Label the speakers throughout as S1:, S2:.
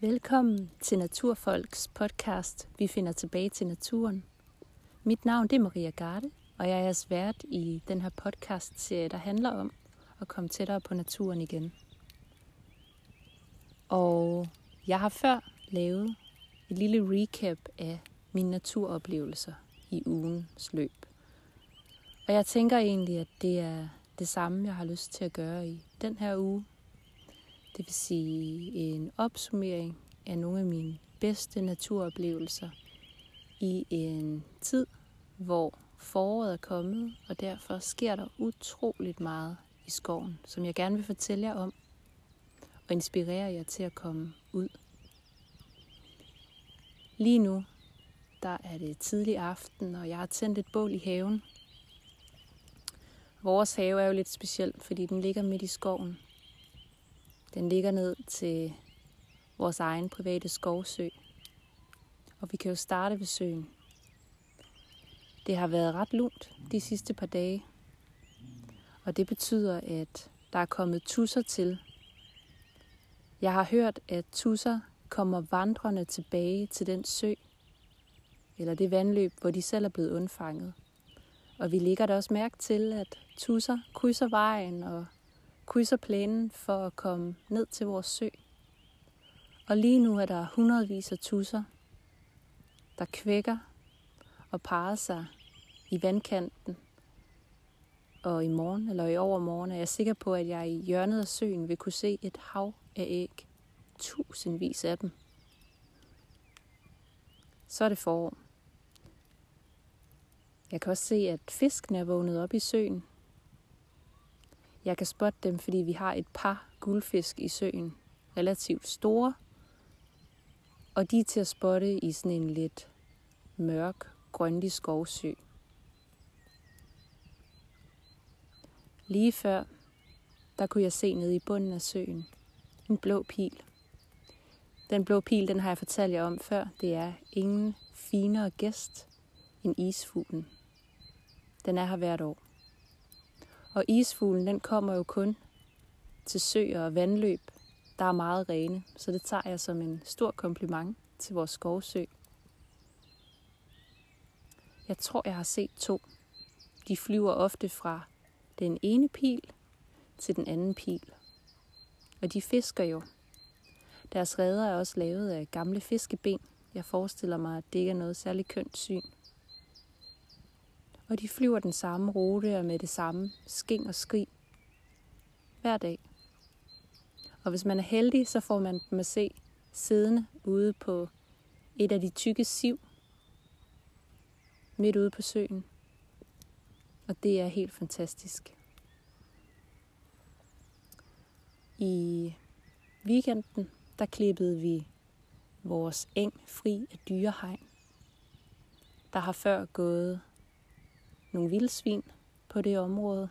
S1: Velkommen til Naturfolks podcast Vi finder tilbage til naturen. Mit navn det er Maria Garde, og jeg er jeres vært i den her podcast-serie, der handler om at komme tættere på naturen igen. Og jeg har før lavet et lille recap af mine naturoplevelser i ugens løb. Og jeg tænker egentlig, at det er det samme, jeg har lyst til at gøre i den her uge. Det vil sige en opsummering af nogle af mine bedste naturoplevelser i en tid, hvor foråret er kommet, og derfor sker der utroligt meget i skoven, som jeg gerne vil fortælle jer om og inspirere jer til at komme ud. Lige nu, der er det tidlig aften, og jeg har tændt et bål i haven. Vores have er jo lidt speciel, fordi den ligger midt i skoven. Den ligger ned til vores egen private skovsø. Og vi kan jo starte ved søen. Det har været ret lunt de sidste par dage. Og det betyder, at der er kommet tusser til. Jeg har hørt, at tusser kommer vandrende tilbage til den sø, eller det vandløb, hvor de selv er blevet undfanget. Og vi ligger da også mærke til, at tusser krydser vejen og krydser plænen for at komme ned til vores sø. Og lige nu er der hundredvis af tusser, der kvækker og parer sig i vandkanten. Og i morgen eller i overmorgen er jeg sikker på, at jeg i hjørnet af søen vil kunne se et hav af æg. Tusindvis af dem. Så er det forår. Jeg kan også se, at fiskene er vågnet op i søen. Jeg kan spotte dem, fordi vi har et par guldfisk i søen. Relativt store. Og de er til at spotte i sådan en lidt mørk, grønlig skovsø. Lige før, der kunne jeg se nede i bunden af søen en blå pil. Den blå pil, den har jeg fortalt jer om før. Det er ingen finere gæst end isfuglen. Den er her hvert år. Og isfuglen, den kommer jo kun til søer og vandløb, der er meget rene. Så det tager jeg som en stor kompliment til vores skovsø. Jeg tror, jeg har set to. De flyver ofte fra den ene pil til den anden pil. Og de fisker jo. Deres redder er også lavet af gamle fiskeben. Jeg forestiller mig, at det ikke er noget særligt kønt syn. Og de flyver den samme rute og med det samme sking og skrig hver dag. Og hvis man er heldig, så får man dem at se siddende ude på et af de tykke siv midt ude på søen. Og det er helt fantastisk. I weekenden, der klippede vi vores eng fri af dyrehegn. Der har før gået nogle vildsvin på det område.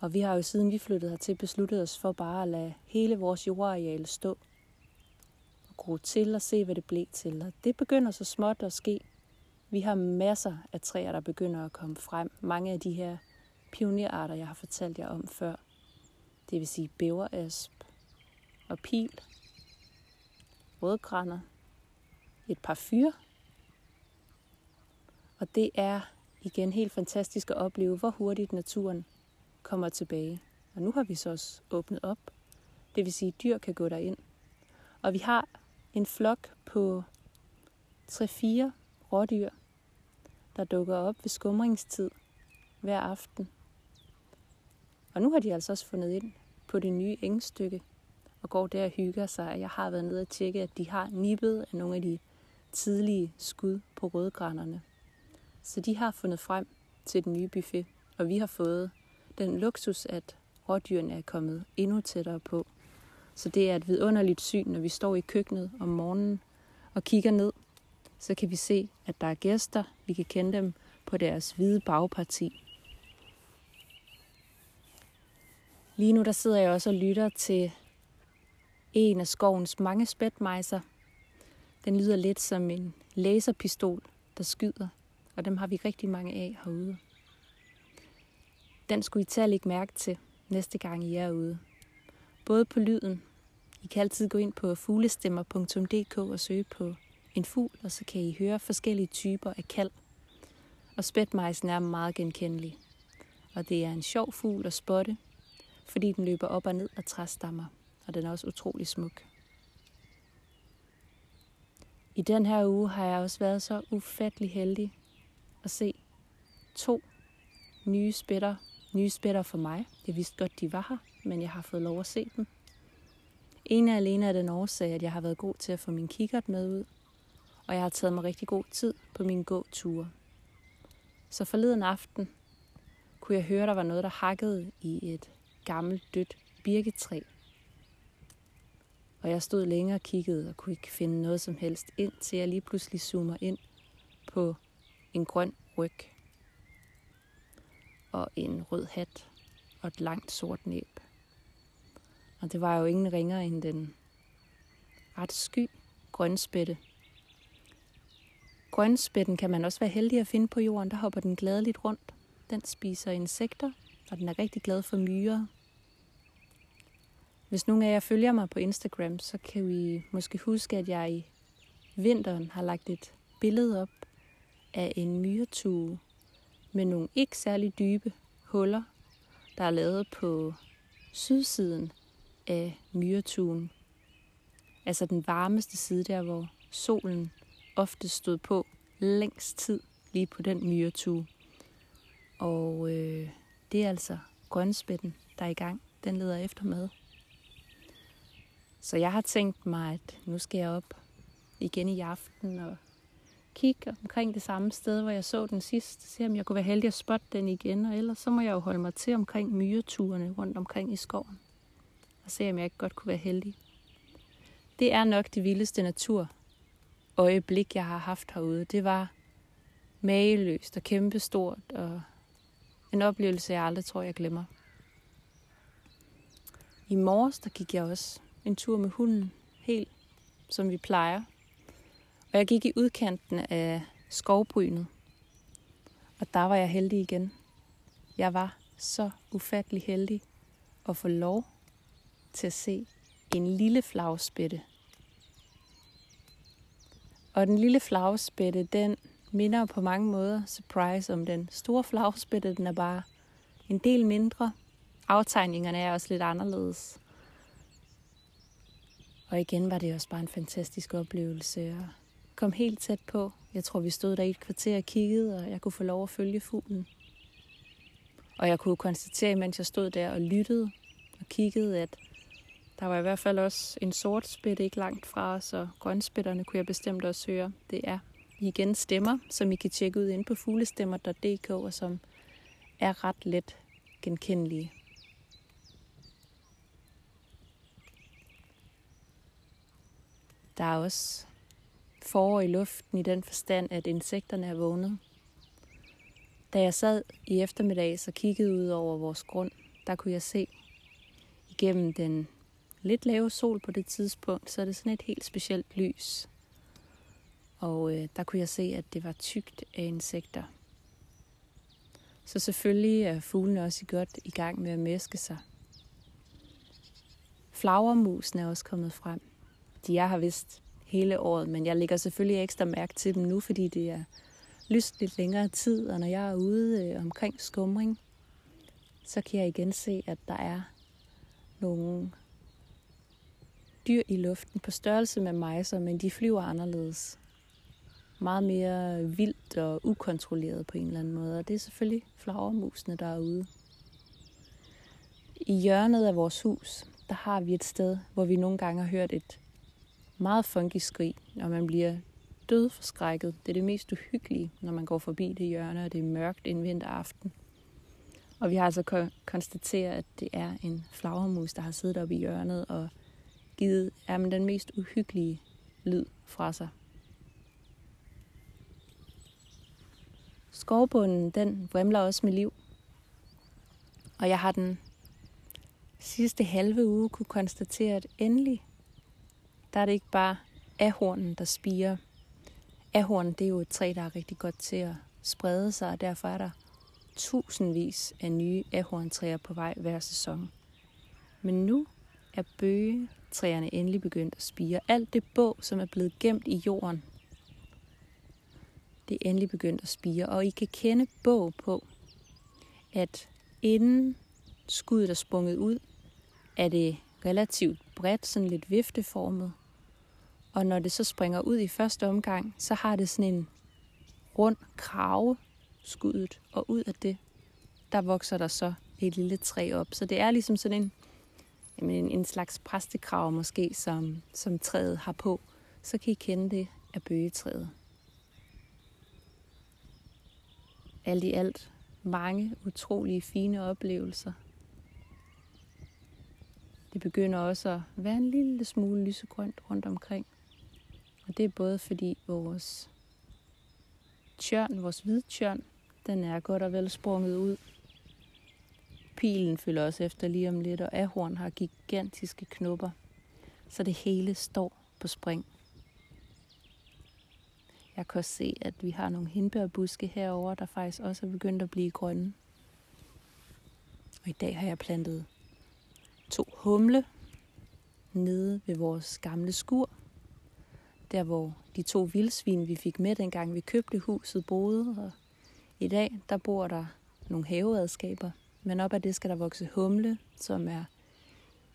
S1: Og vi har jo siden vi flyttede hertil besluttet os for bare at lade hele vores jordareal stå og gro til og se, hvad det blev til. Og det begynder så småt at ske. Vi har masser af træer, der begynder at komme frem. Mange af de her pionerarter, jeg har fortalt jer om før. Det vil sige bæverasp og pil, rødgrænder, et par fyr. Og det er igen helt fantastisk at opleve, hvor hurtigt naturen kommer tilbage. Og nu har vi så også åbnet op. Det vil sige, at dyr kan gå derind. Og vi har en flok på 3-4 rådyr, der dukker op ved skumringstid hver aften. Og nu har de altså også fundet ind på det nye engstykke og går der og hygger sig. Jeg har været nede og tjekke, at de har nippet af nogle af de tidlige skud på rødgrænderne. Så de har fundet frem til den nye buffet, og vi har fået den luksus, at rådyrene er kommet endnu tættere på. Så det er et vidunderligt syn, når vi står i køkkenet om morgenen og kigger ned, så kan vi se, at der er gæster. Vi kan kende dem på deres hvide bagparti. Lige nu der sidder jeg også og lytter til en af skovens mange spætmejser. Den lyder lidt som en laserpistol, der skyder og dem har vi rigtig mange af herude. Den skulle I tage at lægge mærke til næste gang I er ude. Både på lyden, I kan altid gå ind på fuglestemmer.dk og søge på en fugl, og så kan I høre forskellige typer af kald. Og spætmejsen er meget genkendelig. Og det er en sjov fugl at spotte, fordi den løber op og ned af træstammer, og den er også utrolig smuk. I den her uge har jeg også været så ufattelig heldig at se to nye spætter. Nye spætter for mig. Jeg vidste godt, de var her, men jeg har fået lov at se dem. En er alene af den årsag, at jeg har været god til at få min kikkert med ud, og jeg har taget mig rigtig god tid på min gåture. Så forleden aften kunne jeg høre, der var noget, der hakkede i et gammelt dødt birketræ. Og jeg stod længere og kiggede og kunne ikke finde noget som helst, indtil jeg lige pludselig zoomer ind på en grøn ryg og en rød hat og et langt sort næb. Og det var jo ingen ringer end den ret sky grønspætte. Grønspætten kan man også være heldig at finde på jorden. Der hopper den gladeligt rundt. Den spiser insekter, og den er rigtig glad for myrer. Hvis nogen af jer følger mig på Instagram, så kan vi måske huske, at jeg i vinteren har lagt et billede op af en myretue med nogle ikke særlig dybe huller, der er lavet på sydsiden af myretuen. Altså den varmeste side der, hvor solen ofte stod på længst tid lige på den myretue. Og øh, det er altså grønspætten, der er i gang. Den leder efter mad. Så jeg har tænkt mig, at nu skal jeg op igen i aften og kigge omkring det samme sted, hvor jeg så den sidst. Se om jeg kunne være heldig at spotte den igen, og ellers så må jeg jo holde mig til omkring myreturene rundt omkring i skoven. Og se om jeg ikke godt kunne være heldig. Det er nok det vildeste natur øjeblik, jeg har haft herude. Det var mageløst og kæmpestort, og en oplevelse, jeg aldrig tror, jeg glemmer. I morges, der gik jeg også en tur med hunden, helt som vi plejer. Og jeg gik i udkanten af skovbrynet. Og der var jeg heldig igen. Jeg var så ufattelig heldig at få lov til at se en lille flagspætte. Og den lille flagspætte, den minder på mange måder, surprise, om den store flagspætte. Den er bare en del mindre. Aftegningerne er også lidt anderledes. Og igen var det også bare en fantastisk oplevelse. at kom helt tæt på. Jeg tror, vi stod der i et kvarter og kiggede, og jeg kunne få lov at følge fuglen. Og jeg kunne konstatere, mens jeg stod der og lyttede og kiggede, at der var i hvert fald også en sort spætte ikke langt fra os, og grønspætterne kunne jeg bestemt også høre. Det er igen stemmer, som I kan tjekke ud inde på fuglestemmer.dk, og som er ret let genkendelige. Der er også forår i luften i den forstand, at insekterne er vågnet. Da jeg sad i eftermiddag og kiggede ud over vores grund, der kunne jeg se igennem den lidt lave sol på det tidspunkt, så er det sådan et helt specielt lys. Og øh, der kunne jeg se, at det var tykt af insekter. Så selvfølgelig er fuglene også godt i gang med at mæske sig. Flagermusen er også kommet frem. De er her vist hele året, men jeg lægger selvfølgelig ekstra mærke til dem nu, fordi det er lyst lidt længere tid, og når jeg er ude øh, omkring skumring, så kan jeg igen se, at der er nogle dyr i luften på størrelse med mejser, men de flyver anderledes. Meget mere vildt og ukontrolleret på en eller anden måde, og det er selvfølgelig flagermusene, der er ude. I hjørnet af vores hus, der har vi et sted, hvor vi nogle gange har hørt et meget funky skrig, og man bliver død forskrækket. Det er det mest uhyggelige, når man går forbi det hjørne, og det er mørkt en vinteraften. Og vi har altså konstateret, at det er en flagermus, der har siddet oppe i hjørnet og givet er den mest uhyggelige lyd fra sig. Skovbunden, den vrimler også med liv. Og jeg har den sidste halve uge kunne konstatere, at endelig der er det ikke bare ahornen, der spiger. Ahornen, det er jo et træ, der er rigtig godt til at sprede sig, og derfor er der tusindvis af nye ahorntræer på vej hver sæson. Men nu er bøgetræerne endelig begyndt at spire. Alt det bog, som er blevet gemt i jorden, det er endelig begyndt at spire. Og I kan kende bog på, at inden skuddet er sprunget ud, er det relativt bredt, sådan lidt vifteformet. Og når det så springer ud i første omgang, så har det sådan en rund krave skuddet, og ud af det, der vokser der så et lille træ op. Så det er ligesom sådan en, jamen en, slags præstekrav måske, som, som træet har på. Så kan I kende det af bøgetræet. Alt i alt mange utrolige fine oplevelser. Det begynder også at være en lille smule lysegrønt rundt omkring. Og det er både fordi vores tjørn, vores hvidtjørn, den er godt og vel sprunget ud. Pilen fylder også efter lige om lidt, og ahorn har gigantiske knopper, så det hele står på spring. Jeg kan også se, at vi har nogle hindbærbuske herover, der faktisk også er begyndt at blive grønne. Og i dag har jeg plantet to humle nede ved vores gamle skur. Der hvor de to vildsvin, vi fik med dengang vi købte huset, boede. Og i dag, der bor der nogle haveredskaber. Men op ad det skal der vokse humle, som er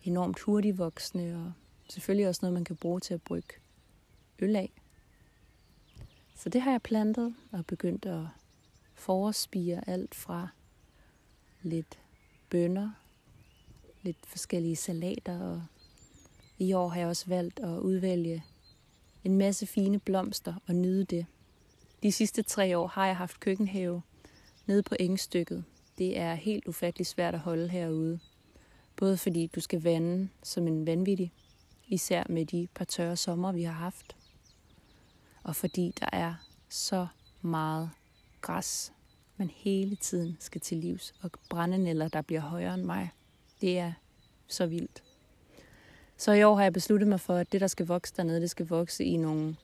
S1: enormt hurtigvoksende og selvfølgelig også noget, man kan bruge til at brygge øl af. Så det har jeg plantet og begyndt at forespire alt fra lidt bønner, lidt forskellige salater, og i år har jeg også valgt at udvælge en masse fine blomster og nyde det. De sidste tre år har jeg haft køkkenhave nede på engstykket. Det er helt ufattelig svært at holde herude. Både fordi du skal vande som en vanvittig, især med de par tørre sommer, vi har haft og fordi der er så meget græs, man hele tiden skal til livs, og brændenælder, der bliver højere end mig. Det er så vildt. Så i år har jeg besluttet mig for, at det, der skal vokse dernede, det skal vokse i nogle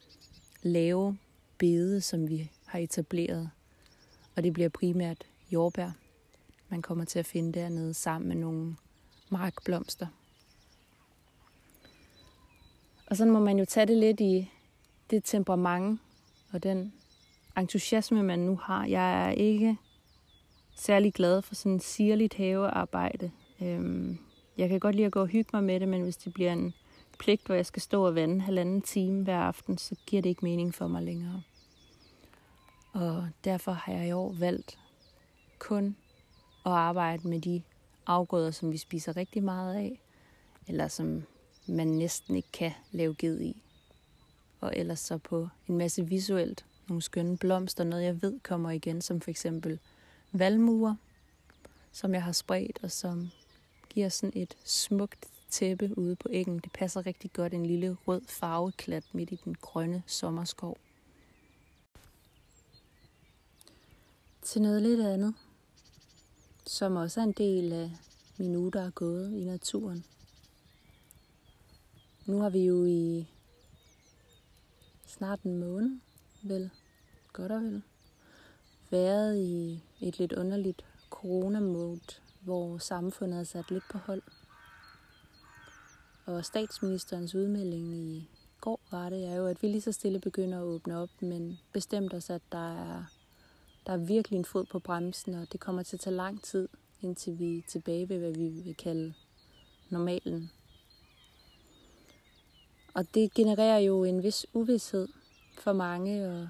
S1: lave bede, som vi har etableret. Og det bliver primært jordbær, man kommer til at finde dernede sammen med nogle markblomster. Og sådan må man jo tage det lidt i det temperament og den entusiasme, man nu har. Jeg er ikke særlig glad for sådan en sirligt havearbejde. Øhm, jeg kan godt lide at gå og hygge mig med det, men hvis det bliver en pligt, hvor jeg skal stå og vande halvanden time hver aften, så giver det ikke mening for mig længere. Og derfor har jeg i år valgt kun at arbejde med de afgrøder, som vi spiser rigtig meget af, eller som man næsten ikke kan lave ged i og ellers så på en masse visuelt. Nogle skønne blomster, noget jeg ved kommer igen, som for eksempel valmuer, som jeg har spredt, og som giver sådan et smukt tæppe ude på æggen. Det passer rigtig godt en lille rød farveklat midt i den grønne sommerskov. Til noget lidt andet, som også er en del af min er gået i naturen. Nu har vi jo i snart en måned, vel, godt og vel, været i et lidt underligt coronamode, hvor samfundet er sat lidt på hold. Og statsministerens udmelding i går var det, er jo, at vi lige så stille begynder at åbne op, men bestemt os, at der er, der er virkelig en fod på bremsen, og det kommer til at tage lang tid, indtil vi er tilbage ved, hvad vi vil kalde normalen. Og det genererer jo en vis uvidshed for mange, og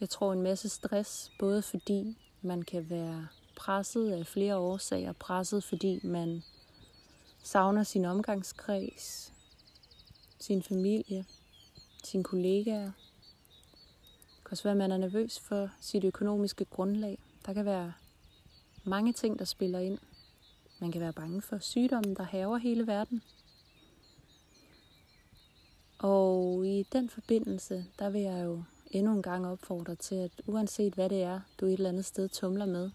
S1: jeg tror en masse stress, både fordi man kan være presset af flere årsager, presset fordi man savner sin omgangskreds, sin familie, sine kollegaer. Det kan også være, at man er nervøs for sit økonomiske grundlag. Der kan være mange ting, der spiller ind. Man kan være bange for sygdommen, der haver hele verden. Og i den forbindelse, der vil jeg jo endnu en gang opfordre til, at uanset hvad det er, du et eller andet sted tumler med,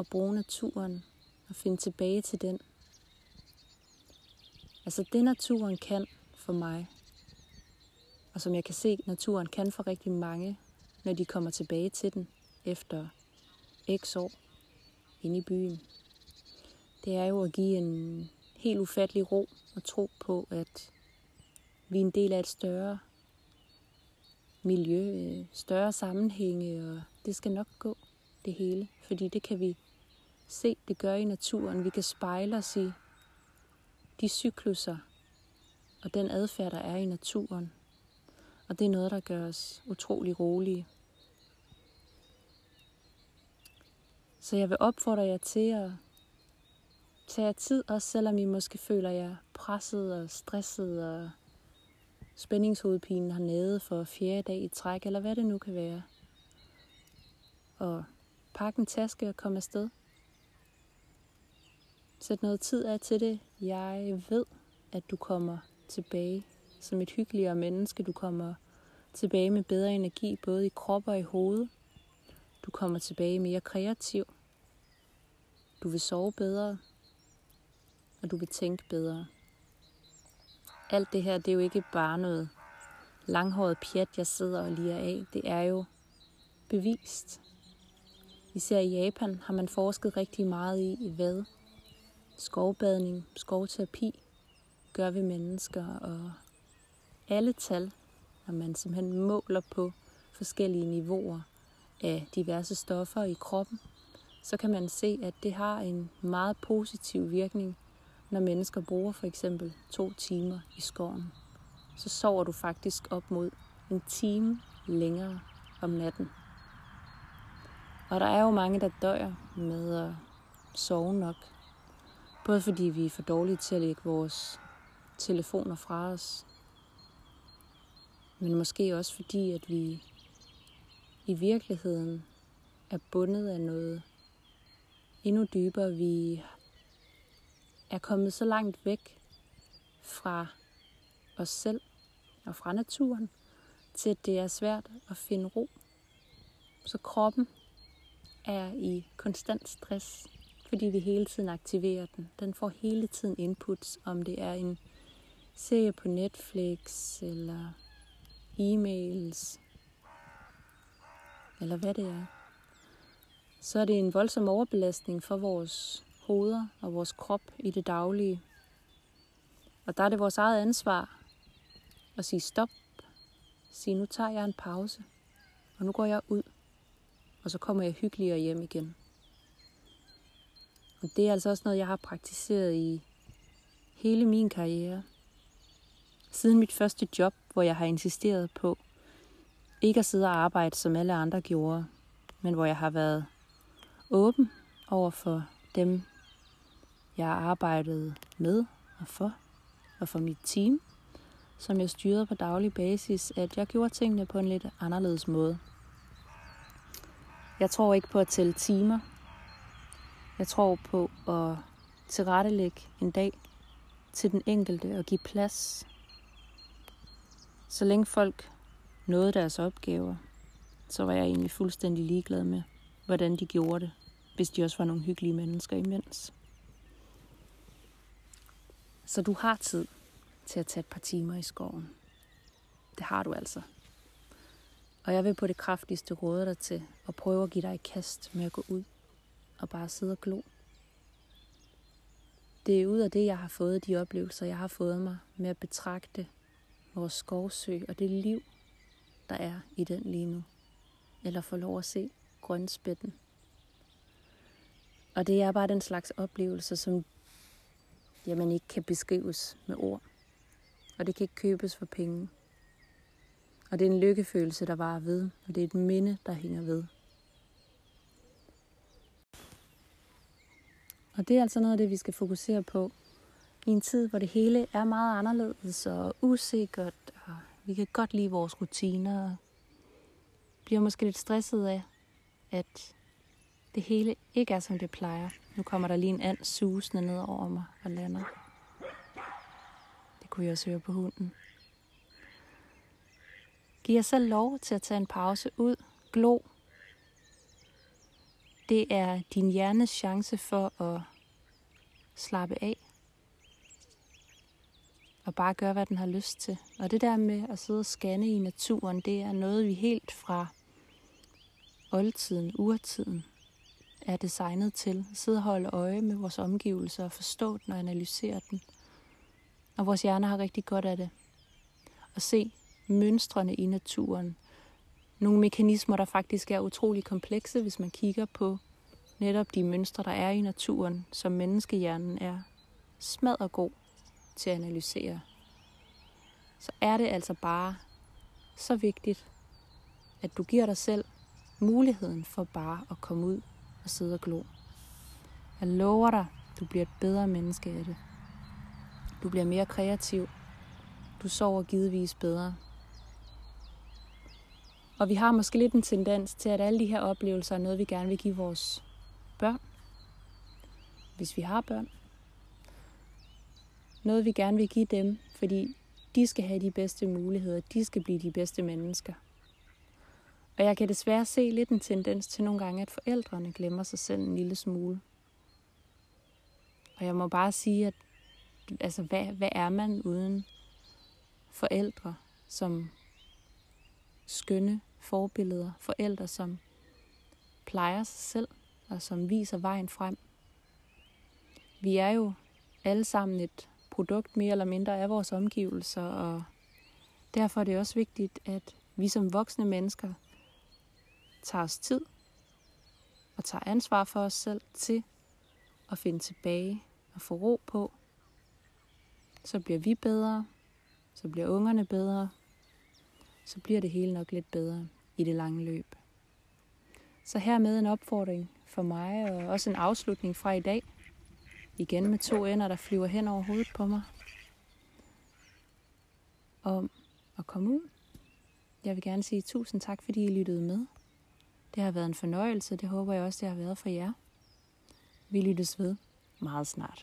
S1: og bruge naturen og finde tilbage til den. Altså det naturen kan for mig, og som jeg kan se, naturen kan for rigtig mange, når de kommer tilbage til den efter x år inde i byen, det er jo at give en helt ufattelig ro og tro på, at vi er en del af et større miljø, øh, større sammenhænge, og det skal nok gå, det hele. Fordi det kan vi se, det gør i naturen. Vi kan spejle os i de cykluser og den adfærd, der er i naturen. Og det er noget, der gør os utrolig rolige. Så jeg vil opfordre jer til at tage jer tid, også selvom I måske føler jer presset og stresset og spændingshovedpinen har nede for fjerde dag i træk, eller hvad det nu kan være. Og pakke en taske og komme afsted. Sæt noget tid af til det. Jeg ved, at du kommer tilbage som et hyggeligere menneske. Du kommer tilbage med bedre energi, både i krop og i hoved. Du kommer tilbage mere kreativ. Du vil sove bedre, og du vil tænke bedre. Alt det her, det er jo ikke bare noget langhåret pjat, jeg sidder og liger af. Det er jo bevist. Især i Japan har man forsket rigtig meget i, hvad skovbadning, skovterapi gør ved mennesker, og alle tal, når man simpelthen måler på forskellige niveauer af diverse stoffer i kroppen, så kan man se, at det har en meget positiv virkning, når mennesker bruger for eksempel to timer i skoven. Så sover du faktisk op mod en time længere om natten. Og der er jo mange, der dør med at sove nok. Både fordi vi er for dårlige til at lægge vores telefoner fra os, men måske også fordi, at vi i virkeligheden er bundet af noget endnu dybere. Vi er kommet så langt væk fra os selv og fra naturen, til at det er svært at finde ro. Så kroppen er i konstant stress, fordi vi hele tiden aktiverer den. Den får hele tiden inputs, om det er en serie på Netflix, eller e-mails, eller hvad det er. Så er det en voldsom overbelastning for vores hoveder og vores krop i det daglige. Og der er det vores eget ansvar at sige stop. Sige, nu tager jeg en pause, og nu går jeg ud, og så kommer jeg hyggeligere hjem igen. Og det er altså også noget, jeg har praktiseret i hele min karriere. Siden mit første job, hvor jeg har insisteret på ikke at sidde og arbejde, som alle andre gjorde, men hvor jeg har været åben over for dem, jeg arbejdede med og for, og for mit team, som jeg styrede på daglig basis, at jeg gjorde tingene på en lidt anderledes måde. Jeg tror ikke på at tælle timer. Jeg tror på at tilrettelægge en dag til den enkelte og give plads. Så længe folk nåede deres opgaver, så var jeg egentlig fuldstændig ligeglad med, hvordan de gjorde det, hvis de også var nogle hyggelige mennesker imens. Så du har tid til at tage et par timer i skoven. Det har du altså. Og jeg vil på det kraftigste råde dig til at prøve at give dig et kast med at gå ud og bare sidde og glo. Det er ud af det, jeg har fået, de oplevelser, jeg har fået mig med at betragte vores skovsø og det liv, der er i den lige nu. Eller få lov at se grønspætten. Og det er bare den slags oplevelser, som jamen ikke kan beskrives med ord. Og det kan ikke købes for penge. Og det er en lykkefølelse, der varer ved, og det er et minde, der hænger ved. Og det er altså noget af det, vi skal fokusere på i en tid, hvor det hele er meget anderledes og usikkert, og vi kan godt lide vores rutiner, og bliver måske lidt stresset af, at det hele ikke er, som det plejer. Nu kommer der lige en and susende ned over mig og lander. Det kunne jeg også høre på hunden. Giv jer selv lov til at tage en pause ud. Glo. Det er din hjernes chance for at slappe af. Og bare gøre, hvad den har lyst til. Og det der med at sidde og scanne i naturen, det er noget, vi helt fra oldtiden, urtiden, er designet til. Sidde og holde øje med vores omgivelser og forstå den og analysere den. Og vores hjerner har rigtig godt af det. At se mønstrene i naturen. Nogle mekanismer, der faktisk er utrolig komplekse, hvis man kigger på netop de mønstre, der er i naturen, som menneskehjernen er smadret god til at analysere. Så er det altså bare så vigtigt, at du giver dig selv muligheden for bare at komme ud og sidde og glo. Jeg lover dig, du bliver et bedre menneske af det. Du bliver mere kreativ. Du sover givetvis bedre. Og vi har måske lidt en tendens til, at alle de her oplevelser er noget, vi gerne vil give vores børn. Hvis vi har børn. Noget, vi gerne vil give dem, fordi de skal have de bedste muligheder. De skal blive de bedste mennesker. Og jeg kan desværre se lidt en tendens til nogle gange, at forældrene glemmer sig selv en lille smule. Og jeg må bare sige, at altså, hvad, hvad er man uden forældre som skønne forbilleder? Forældre, som plejer sig selv og som viser vejen frem. Vi er jo alle sammen et produkt mere eller mindre af vores omgivelser, og derfor er det også vigtigt, at vi som voksne mennesker tager os tid og tager ansvar for os selv til at finde tilbage og få ro på. Så bliver vi bedre, så bliver ungerne bedre, så bliver det hele nok lidt bedre i det lange løb. Så hermed en opfordring for mig, og også en afslutning fra i dag. Igen med to ender, der flyver hen over hovedet på mig. Om at komme ud. Jeg vil gerne sige tusind tak, fordi I lyttede med. Det har været en fornøjelse, det håber jeg også, det har været for jer. Vi lyttes ved meget snart.